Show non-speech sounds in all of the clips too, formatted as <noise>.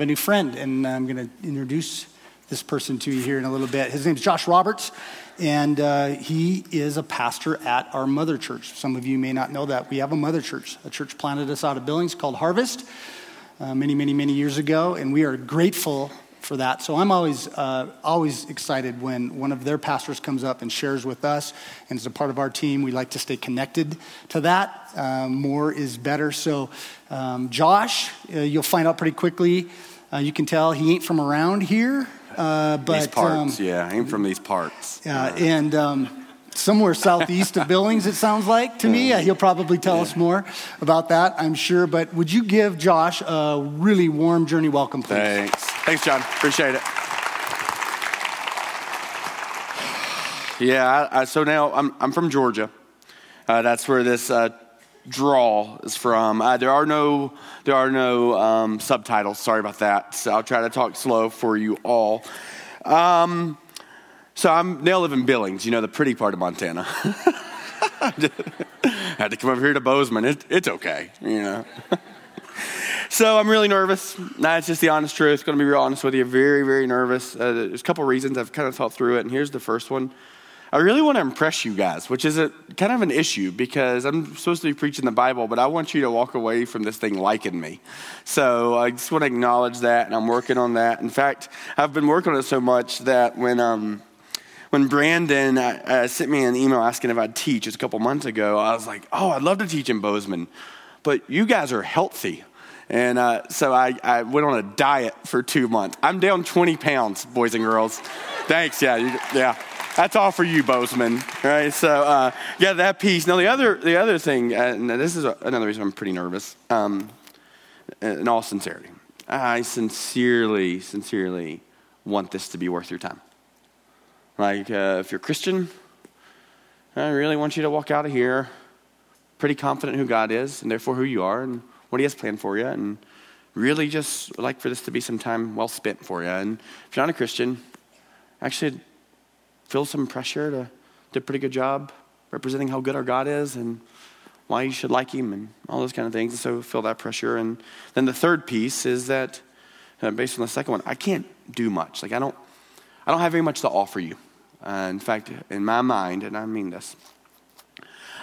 have a new friend, and I'm going to introduce this person to you here in a little bit. His name's Josh Roberts, and uh, he is a pastor at our mother church. Some of you may not know that. We have a mother church, a church planted us out of Billings called Harvest uh, many, many, many years ago, and we are grateful for that. So I'm always, uh, always excited when one of their pastors comes up and shares with us. And as a part of our team, we like to stay connected to that. Uh, more is better. So, um, Josh, uh, you'll find out pretty quickly. Uh, you can tell he ain't from around here. Uh, but, these parts, um, yeah, ain't from these parts. Yeah, and um, somewhere southeast of Billings, it sounds like to me. He'll probably tell yeah. us more about that, I'm sure. But would you give Josh a really warm journey welcome, please? Thanks. Thanks, John. Appreciate it. Yeah, I, I, so now I'm, I'm from Georgia. Uh, that's where this uh, drawl is from. Uh, there are no, there are no um, subtitles. Sorry about that. So I'll try to talk slow for you all. Um, so I'm now live in Billings, you know, the pretty part of Montana. <laughs> Had to come over here to Bozeman. It, it's okay, you know. <laughs> so I'm really nervous. That's just the honest truth. Going to be real honest with you. Very, very nervous. Uh, there's a couple reasons I've kind of thought through it, and here's the first one. I really want to impress you guys, which is a, kind of an issue because I'm supposed to be preaching the Bible, but I want you to walk away from this thing liking me. So I just want to acknowledge that, and I'm working on that. In fact, I've been working on it so much that when um, when Brandon uh, uh, sent me an email asking if I'd teach just a couple months ago, I was like, oh, I'd love to teach in Bozeman, but you guys are healthy. And uh, so I, I, went on a diet for two months. I'm down 20 pounds, boys and girls. Thanks, yeah, you, yeah. That's all for you, Bozeman. Right? So, uh, yeah, that piece. Now, the other, the other thing, uh, and this is another reason I'm pretty nervous, um, in all sincerity. I sincerely, sincerely want this to be worth your time. Like, uh, if you're Christian, I really want you to walk out of here pretty confident who God is and therefore who you are and what He has planned for you, and really just like for this to be some time well spent for you. And if you're not a Christian, actually feel some pressure to do a pretty good job representing how good our God is and why you should like Him and all those kind of things. And so feel that pressure. And then the third piece is that, uh, based on the second one, I can't do much. Like I don't, I don't have very much to offer you. Uh, in fact, in my mind, and I mean this,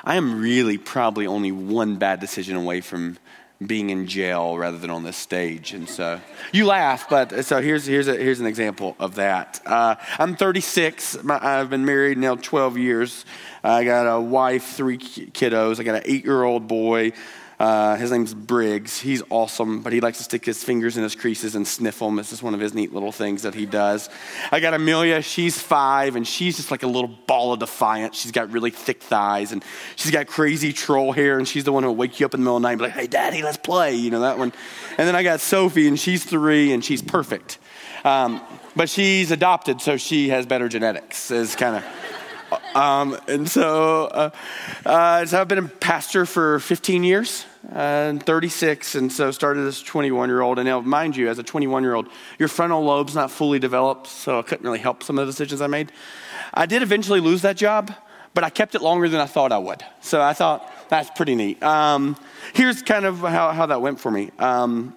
I am really probably only one bad decision away from being in jail rather than on this stage. And so you laugh, but so here's, here's, a, here's an example of that. Uh, I'm 36. My, I've been married now 12 years. I got a wife, three kiddos. I got an eight year old boy. Uh, his name's Briggs. He's awesome, but he likes to stick his fingers in his creases and sniff them. This is one of his neat little things that he does. I got Amelia. She's five, and she's just like a little ball of defiance. She's got really thick thighs, and she's got crazy troll hair, and she's the one who'll wake you up in the middle of the night and be like, hey, daddy, let's play. You know, that one. And then I got Sophie, and she's three, and she's perfect. Um, but she's adopted, so she has better genetics, is kind of. Um, and so, uh, uh, so I've been a pastor for 15 years, and 36, and so started as a 21 year old. And now, mind you, as a 21 year old, your frontal lobe's not fully developed, so I couldn't really help some of the decisions I made. I did eventually lose that job, but I kept it longer than I thought I would. So I thought that's pretty neat. Um, here's kind of how, how that went for me. Um,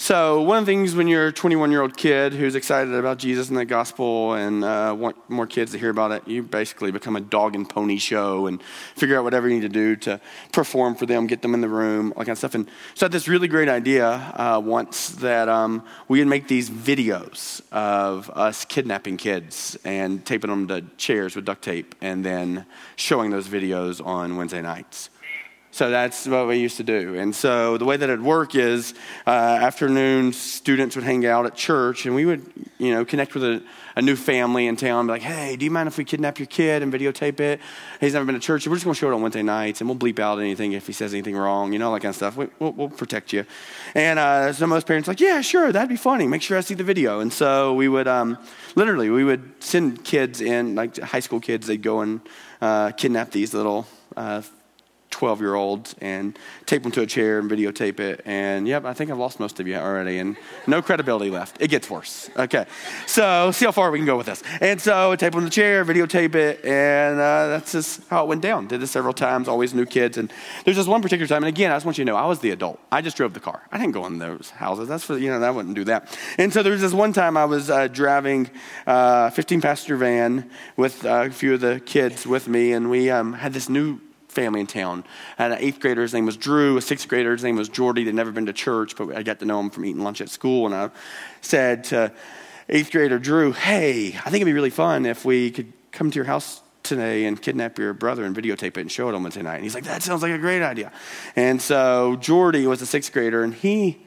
so, one of the things when you're a 21 year old kid who's excited about Jesus and the gospel and uh, want more kids to hear about it, you basically become a dog and pony show and figure out whatever you need to do to perform for them, get them in the room, all that kind of stuff. And so, I had this really great idea uh, once that um, we would make these videos of us kidnapping kids and taping them to chairs with duct tape and then showing those videos on Wednesday nights. So that's what we used to do. And so the way that it'd work is uh, afternoon students would hang out at church and we would, you know, connect with a, a, new family in town and be like, hey, do you mind if we kidnap your kid and videotape it? He's never been to church. We're just going to show it on Wednesday nights and we'll bleep out anything if he says anything wrong, you know, that kind of stuff. We, will we'll protect you. And uh, so most parents like, yeah, sure, that'd be funny. Make sure I see the video. And so we would, um, literally, we would send kids in, like high school kids, they'd go and uh, kidnap these little uh, 12 year olds and tape them to a chair and videotape it. And yep, I think I've lost most of you already and no credibility left. It gets worse. Okay. So see how far we can go with this. And so tape them to the chair, videotape it. And uh, that's just how it went down. Did this several times, always new kids. And there's this one particular time. And again, I just want you to know, I was the adult. I just drove the car. I didn't go in those houses. That's for, you know, I wouldn't do that. And so there was this one time I was uh, driving a uh, 15 passenger van with uh, a few of the kids with me. And we um, had this new family in town. I had an eighth grader, his name was Drew, a sixth grader, his name was Jordy. They'd never been to church, but I got to know him from eating lunch at school. And I said to eighth grader Drew, hey, I think it'd be really fun if we could come to your house today and kidnap your brother and videotape it and show it on Wednesday night. And he's like, that sounds like a great idea. And so Jordy was a sixth grader, and he,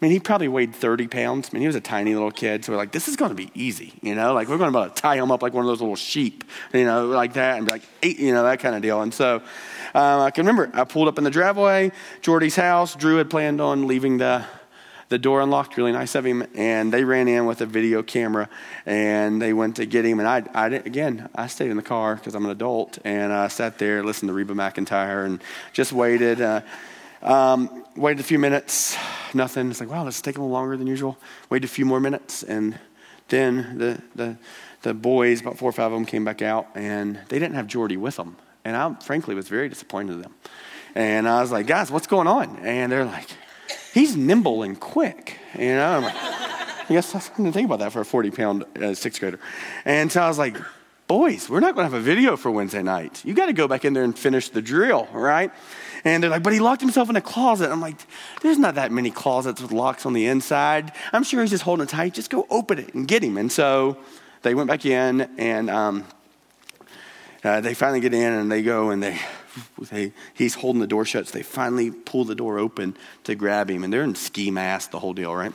I mean, he probably weighed 30 pounds. I mean, he was a tiny little kid. So we're like, this is going to be easy, you know? Like, we're going to tie him up like one of those little sheep, you know, like that, and be like, you know, that kind of deal. And so um, I can remember I pulled up in the driveway, Jordy's house. Drew had planned on leaving the the door unlocked, really nice of him, and they ran in with a video camera and they went to get him. And I, I did, again, I stayed in the car because I'm an adult, and I sat there, listened to Reba McEntire, and just waited. Uh, um, waited a few minutes, nothing. It's like, wow, let's take a little longer than usual. Waited a few more minutes, and then the, the, the boys, about four or five of them, came back out, and they didn't have Jordy with them. And I, frankly, was very disappointed in them. And I was like, guys, what's going on? And they're like, he's nimble and quick. You know, I'm like, I guess I didn't think about that for a 40 pound uh, sixth grader. And so I was like, boys, we're not going to have a video for Wednesday night. You got to go back in there and finish the drill, right? And they're like, but he locked himself in a closet. I'm like, there's not that many closets with locks on the inside. I'm sure he's just holding it tight. Just go open it and get him. And so they went back in, and um, uh, they finally get in, and they go and they they, he's holding the door shut, so they finally pull the door open to grab him, and they're in ski mask, the whole deal, right?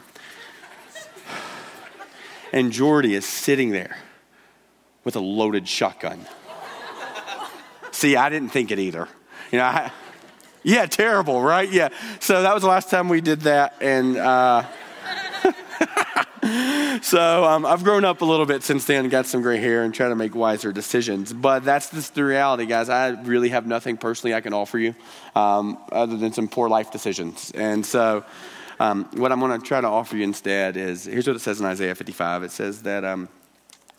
And Jordy is sitting there with a loaded shotgun. See, I didn't think it either. You know, I, yeah, terrible, right? Yeah. So that was the last time we did that, and uh, <laughs> so um, I've grown up a little bit since then, got some gray hair, and try to make wiser decisions. But that's just the reality, guys. I really have nothing personally I can offer you um, other than some poor life decisions. And so, um, what I'm going to try to offer you instead is here's what it says in Isaiah 55. It says that um,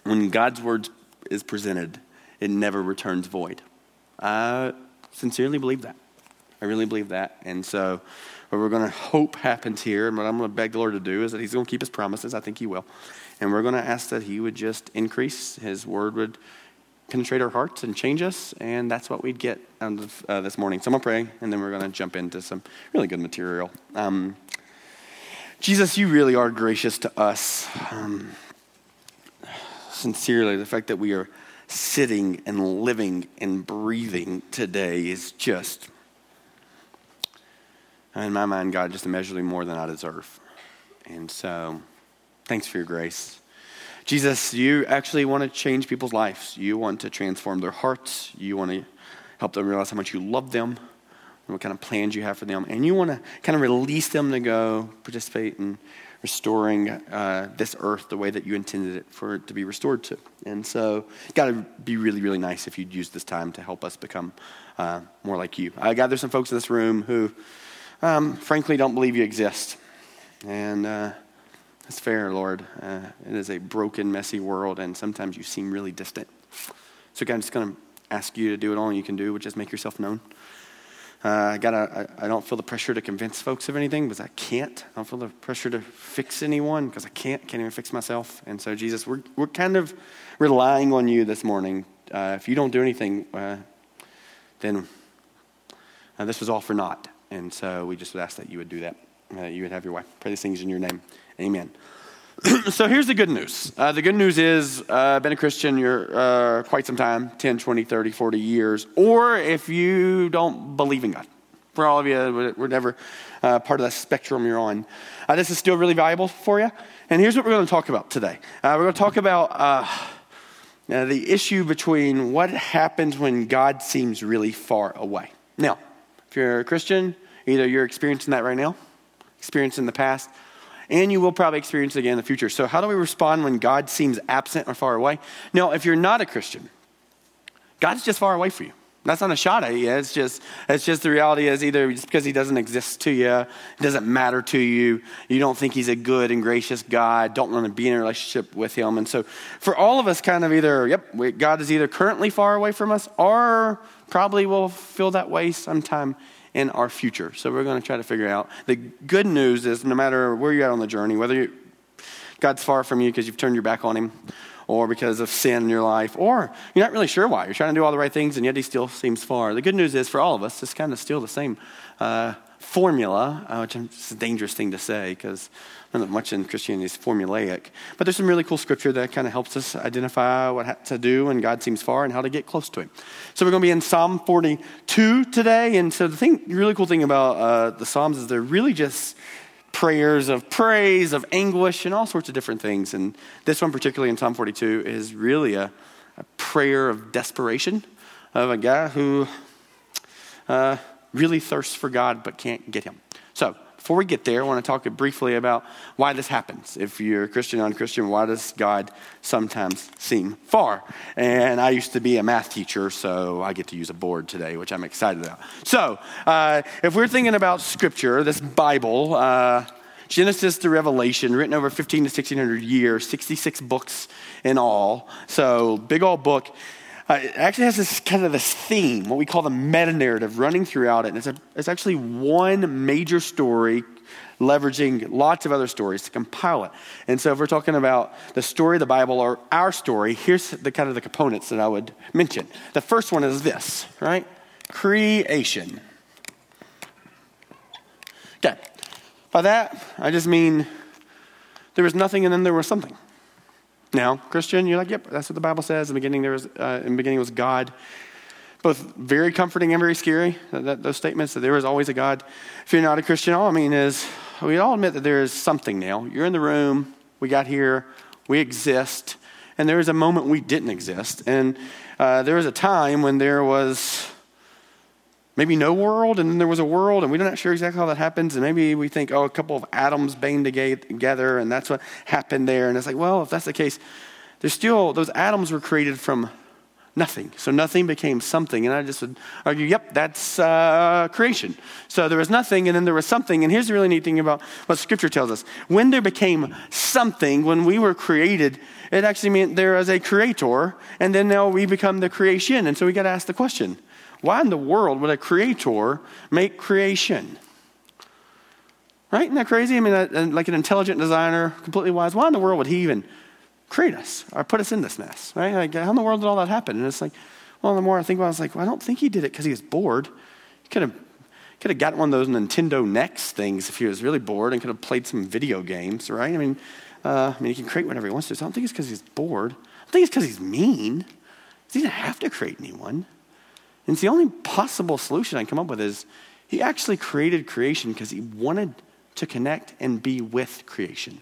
when God's word is presented, it never returns void. I sincerely believe that. I really believe that. And so, what we're going to hope happens here, and what I'm going to beg the Lord to do is that He's going to keep His promises. I think He will. And we're going to ask that He would just increase, His word would penetrate our hearts and change us, and that's what we'd get of uh, this morning. So I'm going to pray, and then we're going to jump into some really good material. Um, Jesus, you really are gracious to us. Um, sincerely, the fact that we are sitting and living and breathing today is just in my mind, God, just immeasurably more than I deserve. And so, thanks for your grace. Jesus, you actually want to change people's lives. You want to transform their hearts. You want to help them realize how much you love them, and what kind of plans you have for them. And you want to kind of release them to go participate in restoring uh, this earth the way that you intended it for it to be restored to. And so, got to be really, really nice if you'd use this time to help us become uh, more like you. I gather some folks in this room who um, frankly don't believe you exist. And uh, that's fair, Lord. Uh, it is a broken, messy world, and sometimes you seem really distant. So, God, I'm just going to ask you to do it all you can do, which is make yourself known. Uh, I gotta. I, I, don't feel the pressure to convince folks of anything because I can't. I don't feel the pressure to fix anyone because I can't. Can't even fix myself. And so, Jesus, we're we're kind of relying on you this morning. Uh, if you don't do anything, uh, then uh, this was all for naught. And so we just would ask that you would do that, uh, you would have your way. Pray these things in your name. Amen. <clears throat> so here's the good news. Uh, the good news is, uh, been a Christian you're uh, quite some time 10, 20, 30, 40 years. Or if you don't believe in God, for all of you, whatever uh, part of that spectrum you're on, uh, this is still really valuable for you. And here's what we're going to talk about today. Uh, we're going to talk about uh, the issue between what happens when God seems really far away. Now, if you're a Christian, either you're experiencing that right now, experiencing in the past, and you will probably experience it again in the future. So, how do we respond when God seems absent or far away? Now, if you're not a Christian, God's just far away from you. That's not a shot at you. It's just, it's just the reality is either just because he doesn't exist to you, it doesn't matter to you, you don't think he's a good and gracious God, don't want to be in a relationship with him. And so for all of us, kind of either, yep, God is either currently far away from us or probably will feel that way sometime in our future. So we're going to try to figure out. The good news is no matter where you're at on the journey, whether you, God's far from you because you've turned your back on him, or because of sin in your life, or you're not really sure why. You're trying to do all the right things, and yet he still seems far. The good news is for all of us, it's kind of still the same uh, formula, uh, which is a dangerous thing to say because not much in Christianity is formulaic. But there's some really cool scripture that kind of helps us identify what to do when God seems far and how to get close to Him. So we're going to be in Psalm 42 today. And so the thing, really cool thing about uh, the Psalms is they're really just prayers of praise, of anguish, and all sorts of different things. And this one, particularly in Psalm 42, is really a, a prayer of desperation of a guy who uh, really thirsts for God but can't get him. So, before we get there, I want to talk briefly about why this happens. If you're a Christian, or non Christian, why does God sometimes seem far? And I used to be a math teacher, so I get to use a board today, which I'm excited about. So, uh, if we're thinking about Scripture, this Bible, uh, Genesis to Revelation, written over 15 to 1600 years, 66 books in all. So, big old book. Uh, it actually has this kind of this theme, what we call the meta narrative, running throughout it. And it's, a, it's actually one major story leveraging lots of other stories to compile it. And so, if we're talking about the story of the Bible or our story, here's the kind of the components that I would mention. The first one is this, right? Creation. Okay. By that, I just mean there was nothing and then there was something. Now, Christian, you're like, yep, that's what the Bible says. In the beginning, there was, uh, in the beginning was God. Both very comforting and very scary, that, that, those statements that there is always a God. If you're not a Christian, all I mean is we all admit that there is something now. You're in the room, we got here, we exist, and there was a moment we didn't exist. And uh, there was a time when there was maybe no world, and then there was a world, and we're not sure exactly how that happens. And maybe we think, oh, a couple of atoms banged together, and that's what happened there. And it's like, well, if that's the case, there's still, those atoms were created from nothing. So nothing became something. And I just would argue, yep, that's uh, creation. So there was nothing, and then there was something. And here's the really neat thing about what Scripture tells us when there became something, when we were created, it actually meant there was a creator, and then now we become the creation. And so we got to ask the question why in the world would a creator make creation? Right? Isn't that crazy? I mean, like an intelligent designer, completely wise, why in the world would he even create us or put us in this mess? Right? Like, how in the world did all that happen? And it's like, well, the more I think about it, I was like, well, I don't think he did it because he was bored. He could have could have gotten one of those Nintendo Next things if he was really bored and could have played some video games, right? I mean, uh, I mean, he can create whatever he wants to. So I don't think it's because he's bored. I think it's because he's mean. He didn't have to create anyone. And the only possible solution I come up with is he actually created creation because he wanted to connect and be with creation,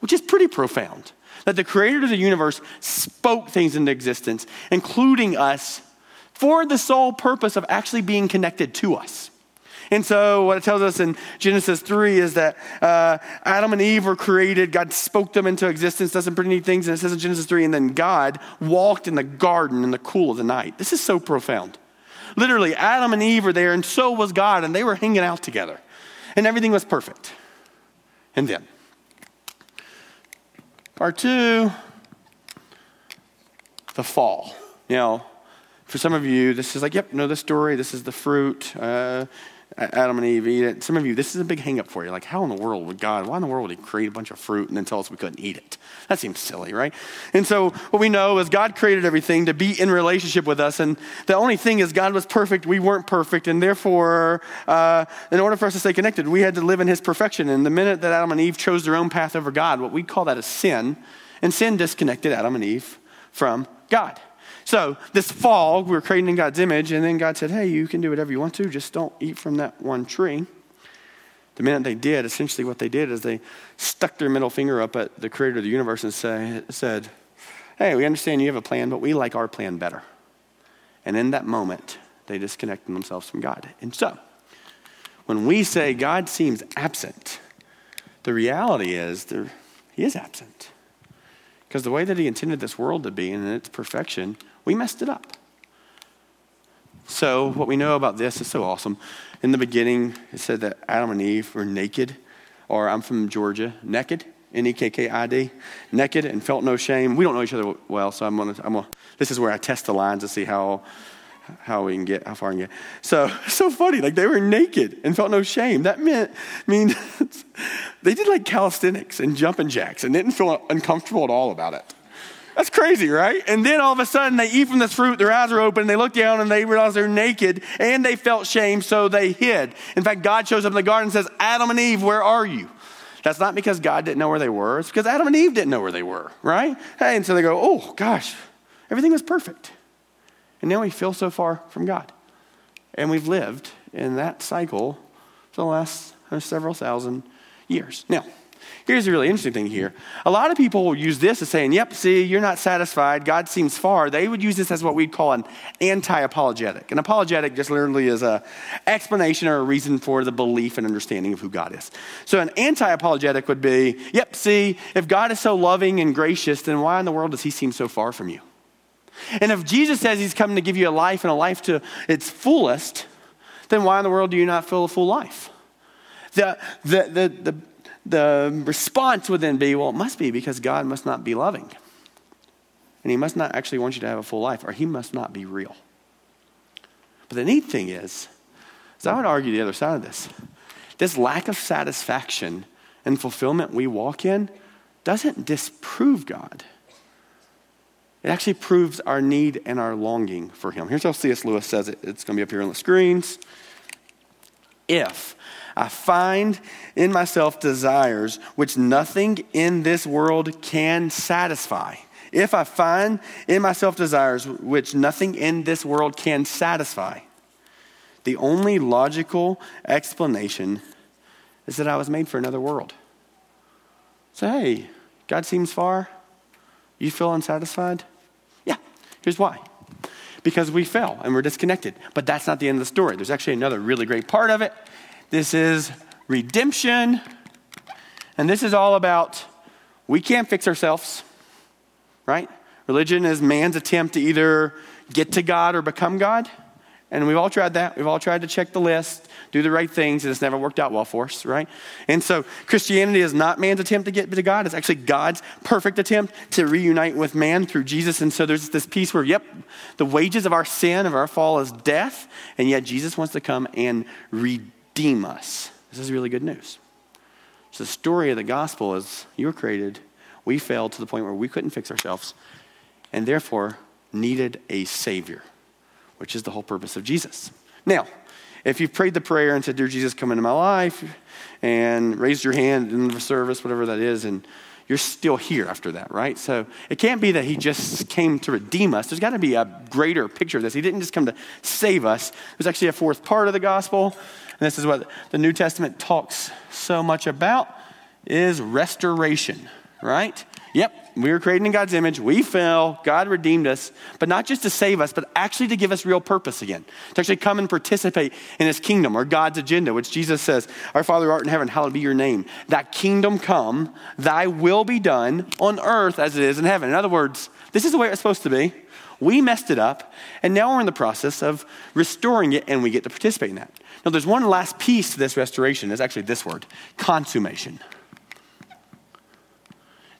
which is pretty profound. That the creator of the universe spoke things into existence, including us, for the sole purpose of actually being connected to us. And so, what it tells us in Genesis 3 is that uh, Adam and Eve were created. God spoke them into existence, does some pretty neat things. And it says in Genesis 3, and then God walked in the garden in the cool of the night. This is so profound. Literally, Adam and Eve were there, and so was God, and they were hanging out together. And everything was perfect. And then, part two, the fall. You know, for some of you, this is like, yep, know the story. This is the fruit. Uh, Adam and Eve eat it. Some of you, this is a big hangup for you. Like, how in the world would God, why in the world would He create a bunch of fruit and then tell us we couldn't eat it? That seems silly, right? And so, what we know is God created everything to be in relationship with us. And the only thing is, God was perfect. We weren't perfect. And therefore, uh, in order for us to stay connected, we had to live in His perfection. And the minute that Adam and Eve chose their own path over God, what we call that a sin, and sin disconnected Adam and Eve from God. So, this fall, we were created in God's image, and then God said, Hey, you can do whatever you want to, just don't eat from that one tree. The minute they did, essentially what they did is they stuck their middle finger up at the creator of the universe and say, said, Hey, we understand you have a plan, but we like our plan better. And in that moment, they disconnected themselves from God. And so, when we say God seems absent, the reality is there, he is absent. Because the way that he intended this world to be and its perfection we messed it up. So, what we know about this is so awesome. In the beginning, it said that Adam and Eve were naked, or I'm from Georgia, naked, N E K K I D, naked and felt no shame. We don't know each other well, so I'm gonna, I'm gonna, this is where I test the lines to see how, how we can get, how far we can get. So, <laughs> so funny, like they were naked and felt no shame. That meant, I mean, <laughs> they did like calisthenics and jumping jacks and didn't feel uncomfortable at all about it. That's crazy, right? And then all of a sudden they eat from this fruit, their eyes are open, they look down and they realize they're naked and they felt shame, so they hid. In fact, God shows up in the garden and says, Adam and Eve, where are you? That's not because God didn't know where they were, it's because Adam and Eve didn't know where they were, right? Hey, and so they go, oh gosh, everything was perfect. And now we feel so far from God. And we've lived in that cycle for the last several thousand years. Now, Here's the really interesting thing here. A lot of people will use this as saying, yep, see, you're not satisfied. God seems far. They would use this as what we'd call an anti apologetic. An apologetic just literally is an explanation or a reason for the belief and understanding of who God is. So an anti apologetic would be, yep, see, if God is so loving and gracious, then why in the world does he seem so far from you? And if Jesus says he's coming to give you a life and a life to its fullest, then why in the world do you not fill a full life? The, the, the, the, the response would then be, well, it must be because God must not be loving. And he must not actually want you to have a full life, or he must not be real. But the neat thing is, is I would argue the other side of this. This lack of satisfaction and fulfillment we walk in doesn't disprove God. It actually proves our need and our longing for Him. Here's how C.S. Lewis says it. It's going to be up here on the screens. If I find in myself desires which nothing in this world can satisfy. If I find in myself desires which nothing in this world can satisfy, the only logical explanation is that I was made for another world. So, hey, God seems far. You feel unsatisfied? Yeah, here's why. Because we fell and we're disconnected. But that's not the end of the story. There's actually another really great part of it, this is redemption. And this is all about we can't fix ourselves, right? Religion is man's attempt to either get to God or become God. And we've all tried that. We've all tried to check the list, do the right things, and it's never worked out well for us, right? And so Christianity is not man's attempt to get to God. It's actually God's perfect attempt to reunite with man through Jesus. And so there's this piece where, yep, the wages of our sin, of our fall, is death, and yet Jesus wants to come and redeem redeem us. This is really good news. So, the story of the gospel is you were created, we failed to the point where we couldn't fix ourselves, and therefore needed a Savior, which is the whole purpose of Jesus. Now, if you've prayed the prayer and said, Dear Jesus, come into my life, and raised your hand in the service, whatever that is, and you're still here after that, right? So it can't be that he just came to redeem us. There's got to be a greater picture of this. He didn't just come to save us. There's actually a fourth part of the gospel, and this is what the New Testament talks so much about is restoration, right? Yep, we were created in God's image. We fell. God redeemed us, but not just to save us, but actually to give us real purpose again. To actually come and participate in his kingdom or God's agenda, which Jesus says, Our Father art in heaven, hallowed be your name. That kingdom come, thy will be done on earth as it is in heaven. In other words, this is the way it's supposed to be. We messed it up, and now we're in the process of restoring it, and we get to participate in that. Now, there's one last piece to this restoration. It's actually this word consummation.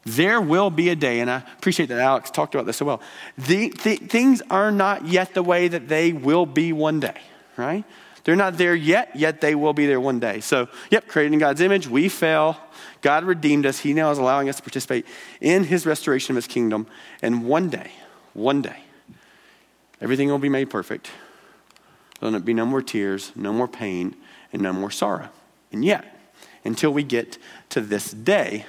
There will be a day, and I appreciate that Alex talked about this so well. The, the, things are not yet the way that they will be one day, right? They're not there yet, yet they will be there one day. So, yep, created in God's image, we fell. God redeemed us. He now is allowing us to participate in his restoration of his kingdom. And one day, one day, everything will be made perfect. There'll be no more tears, no more pain, and no more sorrow. And yet, until we get to this day,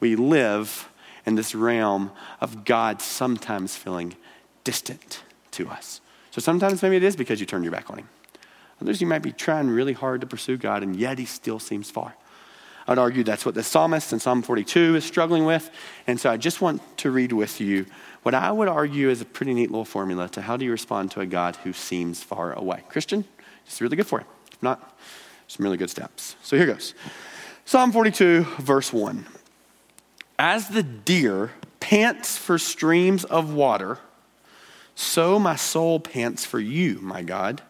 we live in this realm of God sometimes feeling distant to us. So sometimes maybe it is because you turned your back on Him. Others, you might be trying really hard to pursue God, and yet He still seems far. I'd argue that's what the psalmist in Psalm 42 is struggling with. And so I just want to read with you what I would argue is a pretty neat little formula to how do you respond to a God who seems far away. Christian, it's really good for you. If not, some really good steps. So here goes Psalm 42, verse 1. As the deer pants for streams of water, So my soul pants for you, my God.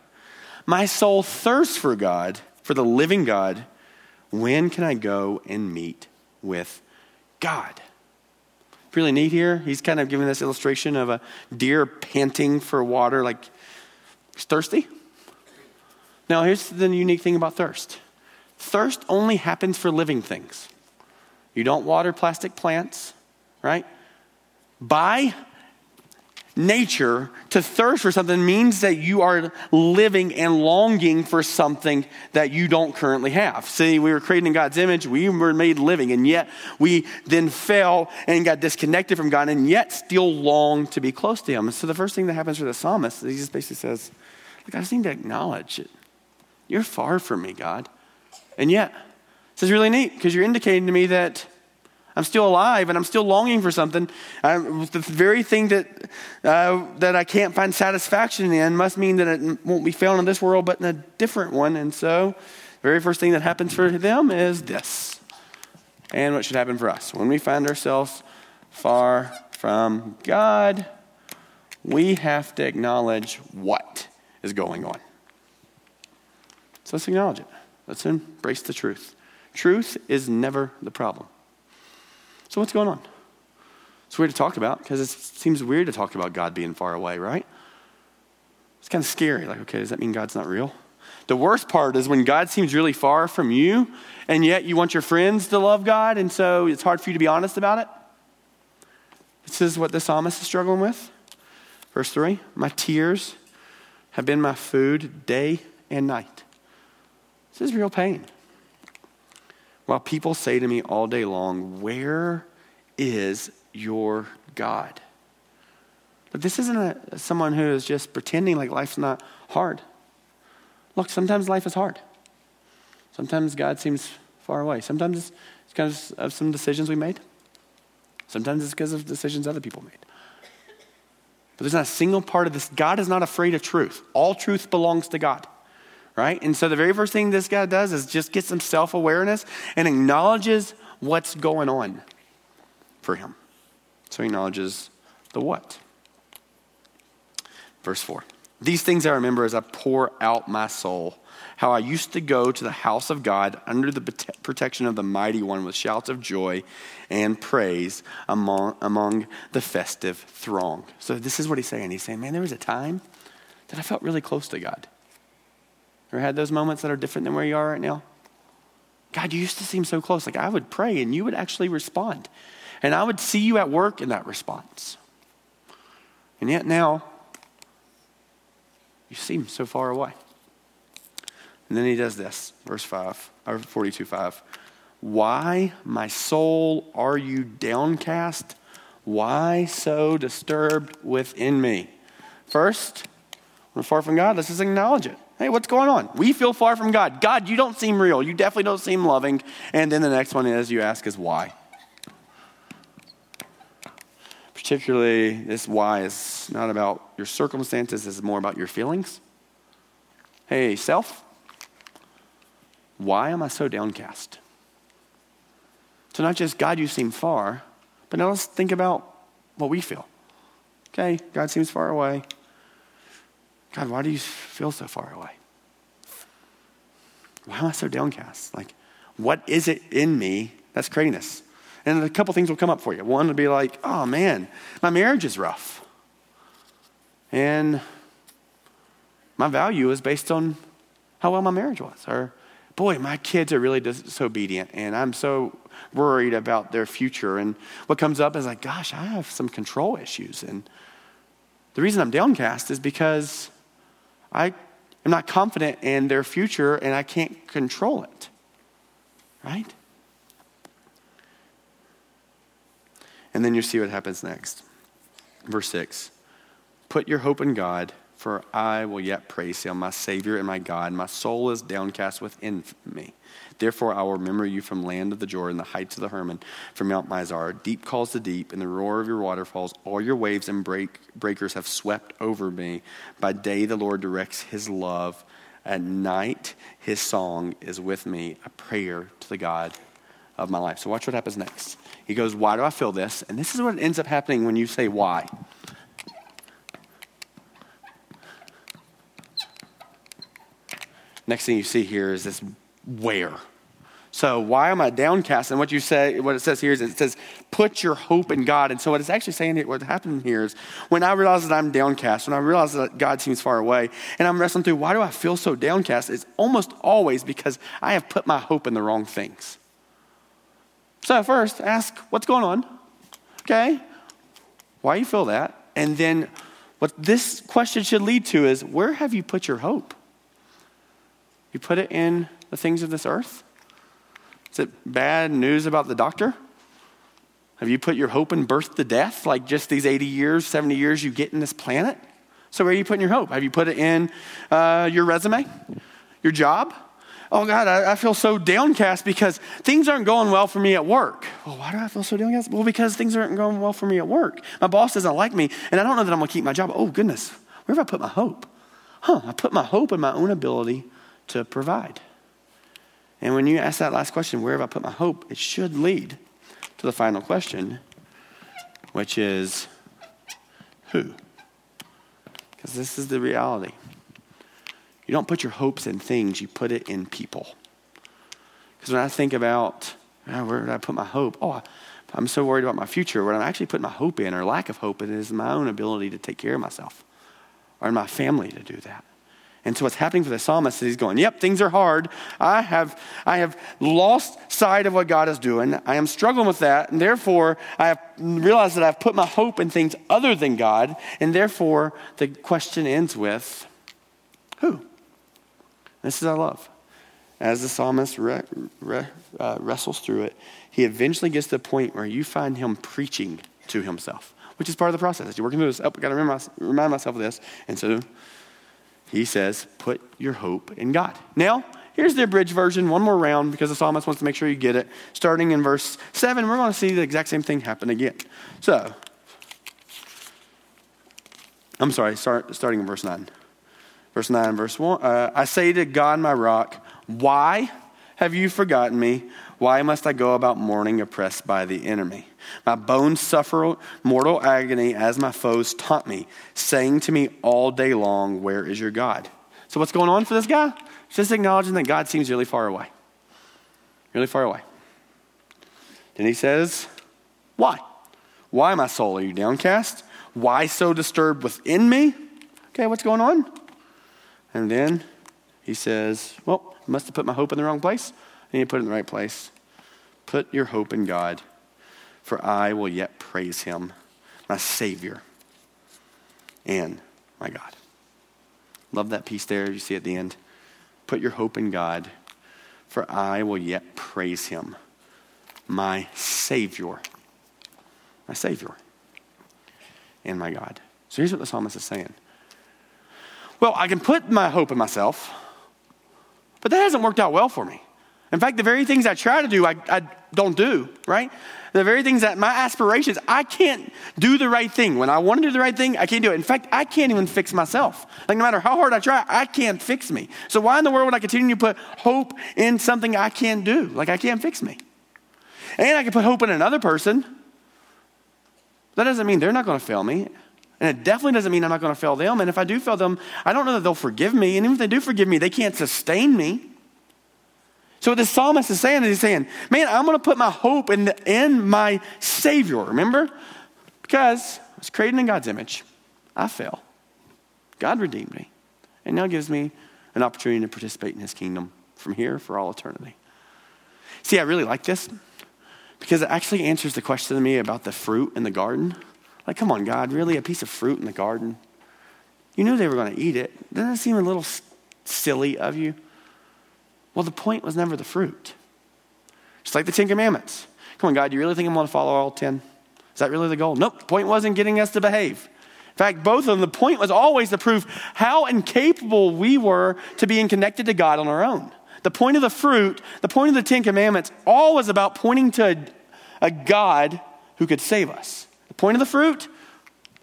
My soul thirsts for God, for the living God. When can I go and meet with God? Really neat here. He's kind of giving this illustration of a deer panting for water, like he's thirsty. Now, here's the unique thing about thirst thirst only happens for living things. You don't water plastic plants, right? By nature, to thirst for something means that you are living and longing for something that you don't currently have. See, we were created in God's image, we were made living, and yet we then fell and got disconnected from God, and yet still long to be close to Him. So the first thing that happens for the psalmist, he just basically says, Look, I just need to acknowledge it. You're far from me, God. And yet, this is really neat because you're indicating to me that I'm still alive and I'm still longing for something. I'm, the very thing that, uh, that I can't find satisfaction in must mean that it won't be found in this world, but in a different one. And so, the very first thing that happens for them is this. And what should happen for us? When we find ourselves far from God, we have to acknowledge what is going on. So let's acknowledge it. Let's embrace the truth. Truth is never the problem. So, what's going on? It's weird to talk about because it seems weird to talk about God being far away, right? It's kind of scary. Like, okay, does that mean God's not real? The worst part is when God seems really far from you, and yet you want your friends to love God, and so it's hard for you to be honest about it. This is what the psalmist is struggling with. Verse 3 My tears have been my food day and night. This is real pain. While people say to me all day long, Where is your God? But this isn't a, someone who is just pretending like life's not hard. Look, sometimes life is hard. Sometimes God seems far away. Sometimes it's because of some decisions we made. Sometimes it's because of decisions other people made. But there's not a single part of this. God is not afraid of truth. All truth belongs to God right? And so the very first thing this guy does is just get some self awareness and acknowledges what's going on for him. So he acknowledges the what. Verse 4 These things I remember as I pour out my soul, how I used to go to the house of God under the protection of the mighty one with shouts of joy and praise among, among the festive throng. So this is what he's saying. He's saying, Man, there was a time that I felt really close to God. Ever had those moments that are different than where you are right now? God, you used to seem so close. Like I would pray and you would actually respond. And I would see you at work in that response. And yet now, you seem so far away. And then he does this, verse 5, or 42 5. Why, my soul, are you downcast? Why so disturbed within me? First, we're far from God. Let's just acknowledge it. Hey, what's going on? We feel far from God. God, you don't seem real. You definitely don't seem loving. And then the next one is you ask is why. Particularly, this why is not about your circumstances, it's more about your feelings. Hey, self, why am I so downcast? So, not just God, you seem far, but now let's think about what we feel. Okay, God seems far away. God, why do you feel so far away? Why am I so downcast? Like, what is it in me that's creating this? And a couple things will come up for you. One would be like, oh man, my marriage is rough. And my value is based on how well my marriage was. Or, boy, my kids are really disobedient and I'm so worried about their future. And what comes up is like, gosh, I have some control issues. And the reason I'm downcast is because I am not confident in their future and I can't control it. Right? And then you see what happens next. Verse 6 Put your hope in God, for I will yet praise him, my Savior and my God. My soul is downcast within me. Therefore, I will remember you from land of the Jordan, the heights of the Hermon, from Mount Mizar. Deep calls to deep, and the roar of your waterfalls. All your waves and break, breakers have swept over me. By day, the Lord directs his love. At night, his song is with me, a prayer to the God of my life. So, watch what happens next. He goes, Why do I feel this? And this is what ends up happening when you say why. Next thing you see here is this where. So why am I downcast? And what you say, what it says here is it says, put your hope in God. And so what it's actually saying, here, what happened here is when I realize that I'm downcast, when I realize that God seems far away, and I'm wrestling through, why do I feel so downcast? It's almost always because I have put my hope in the wrong things. So first, ask, what's going on? Okay? Why you feel that? And then what this question should lead to is, where have you put your hope? You put it in the things of this earth? Is it bad news about the doctor? Have you put your hope in birth to death, like just these 80 years, 70 years you get in this planet? So, where are you putting your hope? Have you put it in uh, your resume, your job? Oh, God, I, I, feel so downcast because things aren't going well for me at work. Well, why do I feel so downcast? Well, because things aren't going well for me at work. My boss doesn't like me, and I don't know that I'm going to keep my job. Oh, goodness, where have I put my hope? Huh, I put my hope in my own ability to provide. And when you ask that last question, where have I put my hope? It should lead to the final question, which is who? Because this is the reality. You don't put your hopes in things, you put it in people. Because when I think about oh, where did I put my hope? Oh, I'm so worried about my future. What I'm actually putting my hope in, or lack of hope, in, is my own ability to take care of myself, or my family to do that. And so what's happening for the psalmist is he's going, Yep, things are hard. I have, I have lost sight of what God is doing. I am struggling with that. And therefore, I have realized that I've put my hope in things other than God. And therefore, the question ends with who? This is I love. As the psalmist re, re, uh, wrestles through it, he eventually gets to the point where you find him preaching to himself, which is part of the process. You're working through this, oh, I got to remind myself of this. And so he says, put your hope in God. Now, here's the abridged version, one more round, because the psalmist wants to make sure you get it. Starting in verse 7, we're going to see the exact same thing happen again. So, I'm sorry, start, starting in verse 9. Verse 9, verse 1. Uh, I say to God, my rock, why have you forgotten me? Why must I go about mourning, oppressed by the enemy? My bones suffer mortal agony as my foes taunt me, saying to me all day long, Where is your God? So, what's going on for this guy? just acknowledging that God seems really far away. Really far away. Then he says, Why? Why, my soul, are you downcast? Why so disturbed within me? Okay, what's going on? And then he says, Well, I must have put my hope in the wrong place. I need to put it in the right place. Put your hope in God for I will yet praise him, my Savior and my God. Love that piece there, you see at the end. Put your hope in God, for I will yet praise him, my Savior. My Savior and my God. So here's what the psalmist is saying. Well, I can put my hope in myself, but that hasn't worked out well for me. In fact, the very things I try to do, I, I don't do, right? The very things that my aspirations, I can't do the right thing. When I want to do the right thing, I can't do it. In fact, I can't even fix myself. Like, no matter how hard I try, I can't fix me. So, why in the world would I continue to put hope in something I can't do? Like, I can't fix me. And I can put hope in another person. That doesn't mean they're not going to fail me. And it definitely doesn't mean I'm not going to fail them. And if I do fail them, I don't know that they'll forgive me. And even if they do forgive me, they can't sustain me. So what the psalmist is saying is he's saying, man, I'm going to put my hope in, the, in my Savior, remember? Because I was created in God's image. I fell. God redeemed me. And now gives me an opportunity to participate in his kingdom from here for all eternity. See, I really like this because it actually answers the question to me about the fruit in the garden. Like, come on, God, really? A piece of fruit in the garden? You knew they were going to eat it. Doesn't that seem a little silly of you? Well, the point was never the fruit. Just like the Ten Commandments. Come on, God, do you really think I'm going to follow all 10? Is that really the goal? Nope. The point wasn't getting us to behave. In fact, both of them, the point was always to prove how incapable we were to being connected to God on our own. The point of the fruit, the point of the Ten Commandments, all was about pointing to a, a God who could save us. The point of the fruit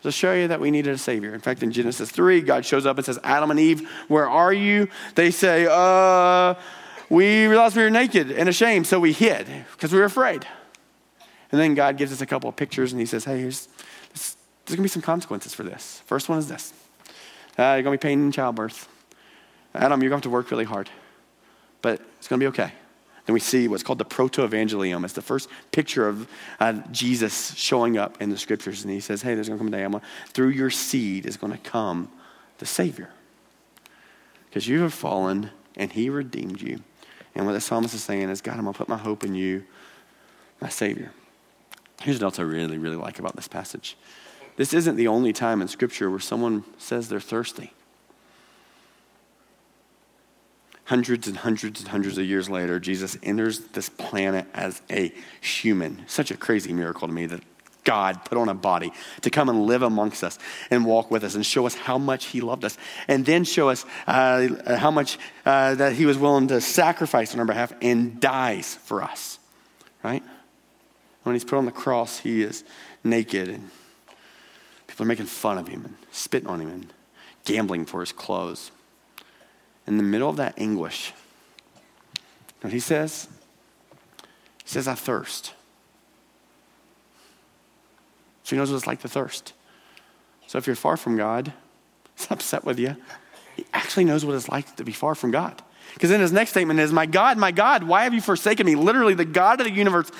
to show you that we needed a Savior. In fact, in Genesis 3, God shows up and says, Adam and Eve, where are you? They say, uh, we realized we were naked and ashamed, so we hid because we were afraid. And then God gives us a couple of pictures and he says, hey, here's, this, there's going to be some consequences for this. First one is this uh, you're going to be pain in childbirth. Adam, you're going to have to work really hard, but it's going to be okay. Then we see what's called the proto-evangelium. It's the first picture of uh, Jesus showing up in the scriptures. And he says, hey, there's going to come a day, I'm gonna, through your seed is going to come the Savior. Because you have fallen and he redeemed you. And what the psalmist is saying is, God, I'm going to put my hope in you, my Savior. Here's what else I really, really like about this passage. This isn't the only time in Scripture where someone says they're thirsty. Hundreds and hundreds and hundreds of years later, Jesus enters this planet as a human. Such a crazy miracle to me that God put on a body to come and live amongst us and walk with us and show us how much He loved us. And then show us uh, how much uh, that He was willing to sacrifice on our behalf and dies for us. Right? When He's put on the cross, He is naked and people are making fun of Him and spitting on Him and gambling for His clothes in the middle of that anguish, what he says? He says, I thirst. He knows what it's like to thirst. So if you're far from God, <laughs> he's upset with you. He actually knows what it's like to be far from God. Because then his next statement is, My God, my God, why have you forsaken me? Literally, the God of the universe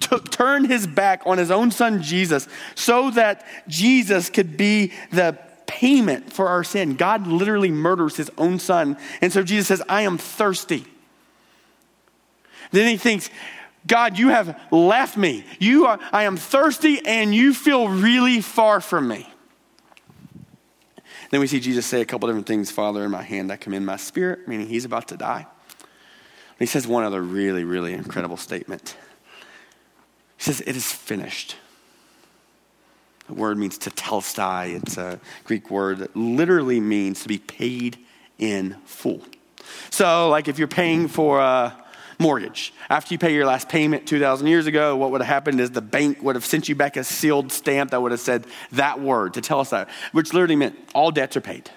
took, turned his back on his own son Jesus so that Jesus could be the payment for our sin. God literally murders his own son. And so Jesus says, I am thirsty. Then he thinks, God, you have left me. You are, I am thirsty and you feel really far from me. Then we see Jesus say a couple different things Father, in my hand I commend my spirit, meaning he's about to die. he says one other really, really incredible statement. He says, It is finished. The word means tetelestai. It's a Greek word that literally means to be paid in full. So, like if you're paying for a mortgage, after you pay your last payment 2,000 years ago, what would have happened is the bank would have sent you back a sealed stamp that would have said that word, to tell us that, which literally meant all debts are paid.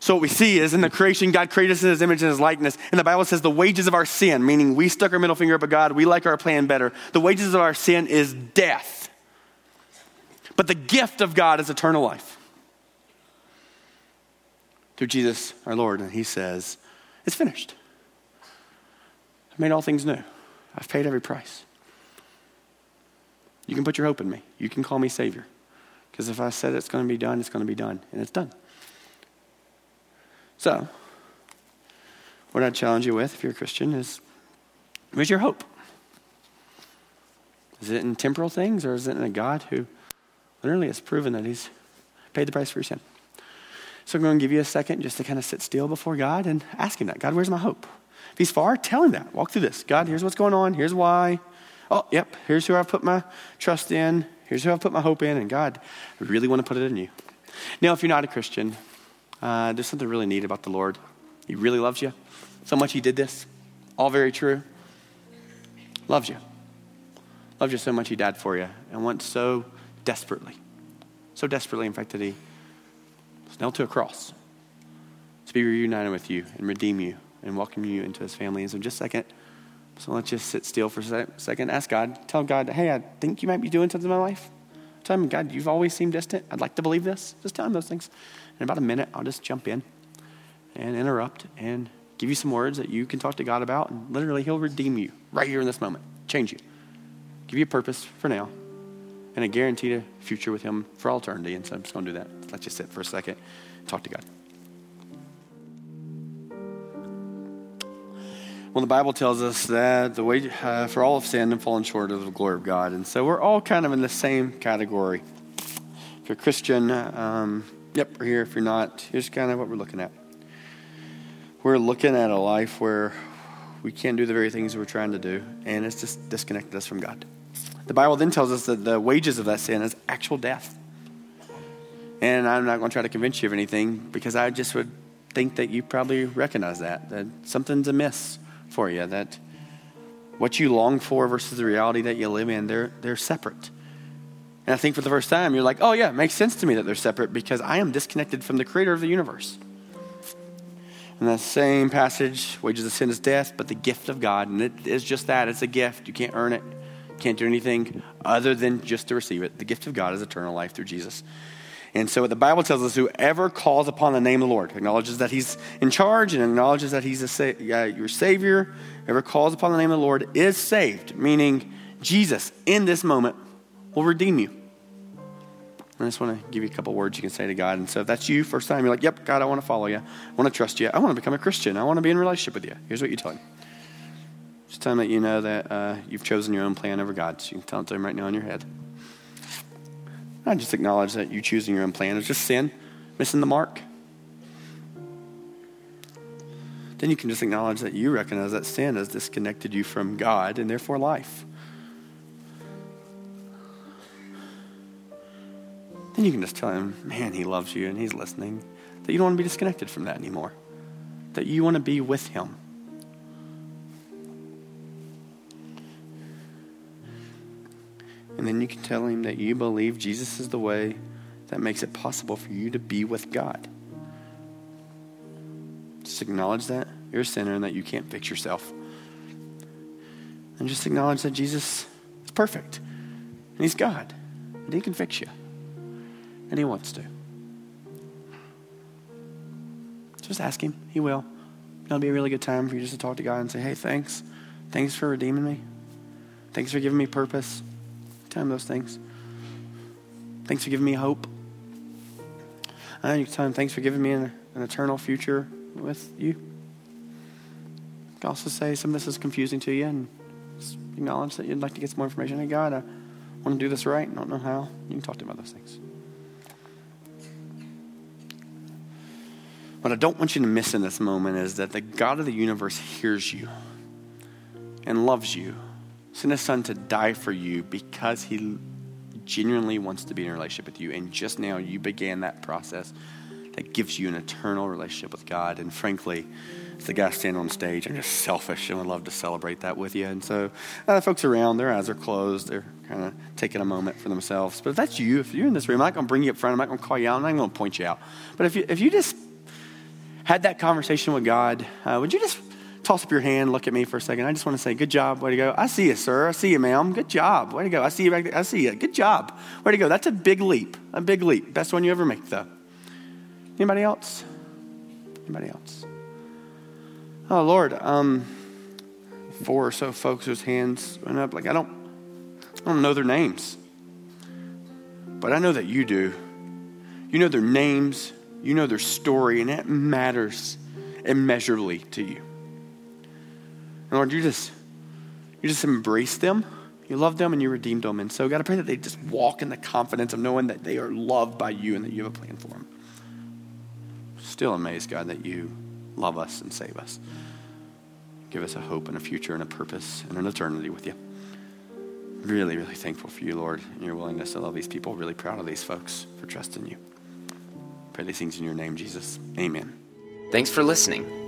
So what we see is in the creation, God created us in his image and his likeness. And the Bible says the wages of our sin, meaning we stuck our middle finger up at God, we like our plan better. The wages of our sin is death. But the gift of God is eternal life through Jesus our Lord. And he says, It's finished. Made all things new, I've paid every price. You can put your hope in me. You can call me Savior. Because if I said it's going to be done, it's going to be done. And it's done. So, what I'd challenge you with, if you're a Christian, is where's your hope? Is it in temporal things or is it in a God who Literally, has proven that He's paid the price for your sin. So I'm going to give you a second just to kind of sit still before God and ask Him that. God, where's my hope? If He's far, tell Him that. Walk through this. God, here's what's going on. Here's why. Oh, yep. Here's who I've put my trust in. Here's who I've put my hope in. And God, I really want to put it in you. Now, if you're not a Christian, uh, there's something really neat about the Lord. He really loves you so much. He did this. All very true. Loves you. Loves you so much. He died for you and wants so desperately. So desperately, in fact, that he nailed to a cross to be reunited with you and redeem you and welcome you into his family. And so, just a second, so let's just sit still for a second. Ask God, tell God, hey, I think you might be doing something in my life. Tell him, God, you've always seemed distant. I'd like to believe this. Just tell him those things. In about a minute, I'll just jump in and interrupt and give you some words that you can talk to God about. And literally, he'll redeem you right here in this moment, change you, give you a purpose for now, and a guaranteed future with Him for all eternity. And so I'm just going to do that. Let you sit for a second, talk to God. Well, the Bible tells us that the way uh, for all have sinned and fallen short of the glory of God, and so we're all kind of in the same category. If you're Christian, um, yep, we're here. If you're not, here's kind of what we're looking at. We're looking at a life where we can't do the very things we're trying to do, and it's just disconnected us from God. The Bible then tells us that the wages of that sin is actual death. And I'm not going to try to convince you of anything because I just would think that you probably recognize that, that something's amiss for you, that what you long for versus the reality that you live in, they're, they're separate. And I think for the first time, you're like, oh, yeah, it makes sense to me that they're separate because I am disconnected from the creator of the universe. In that same passage, wages of sin is death, but the gift of God, and it is just that it's a gift. You can't earn it. Can't do anything other than just to receive it. The gift of God is eternal life through Jesus. And so the Bible tells us whoever calls upon the name of the Lord acknowledges that he's in charge and acknowledges that he's sa- uh, your Savior. Whoever calls upon the name of the Lord is saved, meaning Jesus in this moment will redeem you. I just want to give you a couple words you can say to God. And so if that's you, first time, you're like, yep, God, I want to follow you. I want to trust you. I want to become a Christian. I want to be in relationship with you. Here's what you tell him. Just tell him that you know that uh, you've chosen your own plan over God's. You can tell it to him right now in your head. I just acknowledge that you choosing your own plan is just sin, missing the mark. Then you can just acknowledge that you recognize that sin has disconnected you from God and therefore life. Then you can just tell him, man, he loves you and he's listening, that you don't want to be disconnected from that anymore, that you want to be with him. And then you can tell him that you believe Jesus is the way that makes it possible for you to be with God. Just acknowledge that you're a sinner and that you can't fix yourself. And just acknowledge that Jesus is perfect and he's God and he can fix you and He wants to. Just ask Him. He will. It'll be a really good time for you just to talk to God and say, hey, thanks. Thanks for redeeming me. Thanks for giving me purpose. Him those things. Thanks for giving me hope. And you thanks for giving me an, an eternal future with you. You can also say some of this is confusing to you and acknowledge that you'd like to get some more information. Hey, God, I want to do this right. I don't know how. You can talk to Him about those things. What I don't want you to miss in this moment is that the God of the universe hears you and loves you, sent his son to die for you because he genuinely wants to be in a relationship with you. And just now you began that process that gives you an eternal relationship with God. And frankly, as the guy standing on stage, I'm just selfish and would love to celebrate that with you. And so, uh, folks around, their eyes are closed. They're kind of taking a moment for themselves. But if that's you, if you're in this room, I'm not going to bring you up front. I'm not going to call you out. I'm not going to point you out. But if you, if you just had that conversation with God, uh, would you just toss up your hand, look at me for a second? I just want to say, good job, way to go. I see you, sir. I see you, ma'am. Good job. Way to go. I see you back there. I see you. Good job. Way to go. That's a big leap. A big leap. Best one you ever make, though. Anybody else? Anybody else? Oh, Lord, um, four or so folks whose hands went up. Like, I don't, I don't know their names. But I know that you do. You know their names, you know their story, and it matters immeasurably to you. And Lord, you just you just embrace them. You love them and you redeemed them. And so, God, I pray that they just walk in the confidence of knowing that they are loved by you and that you have a plan for them. Still amazed, God, that you love us and save us. Give us a hope and a future and a purpose and an eternity with you. Really, really thankful for you, Lord, and your willingness to love these people. Really proud of these folks for trusting you. Pray these things in your name, Jesus. Amen. Thanks for listening.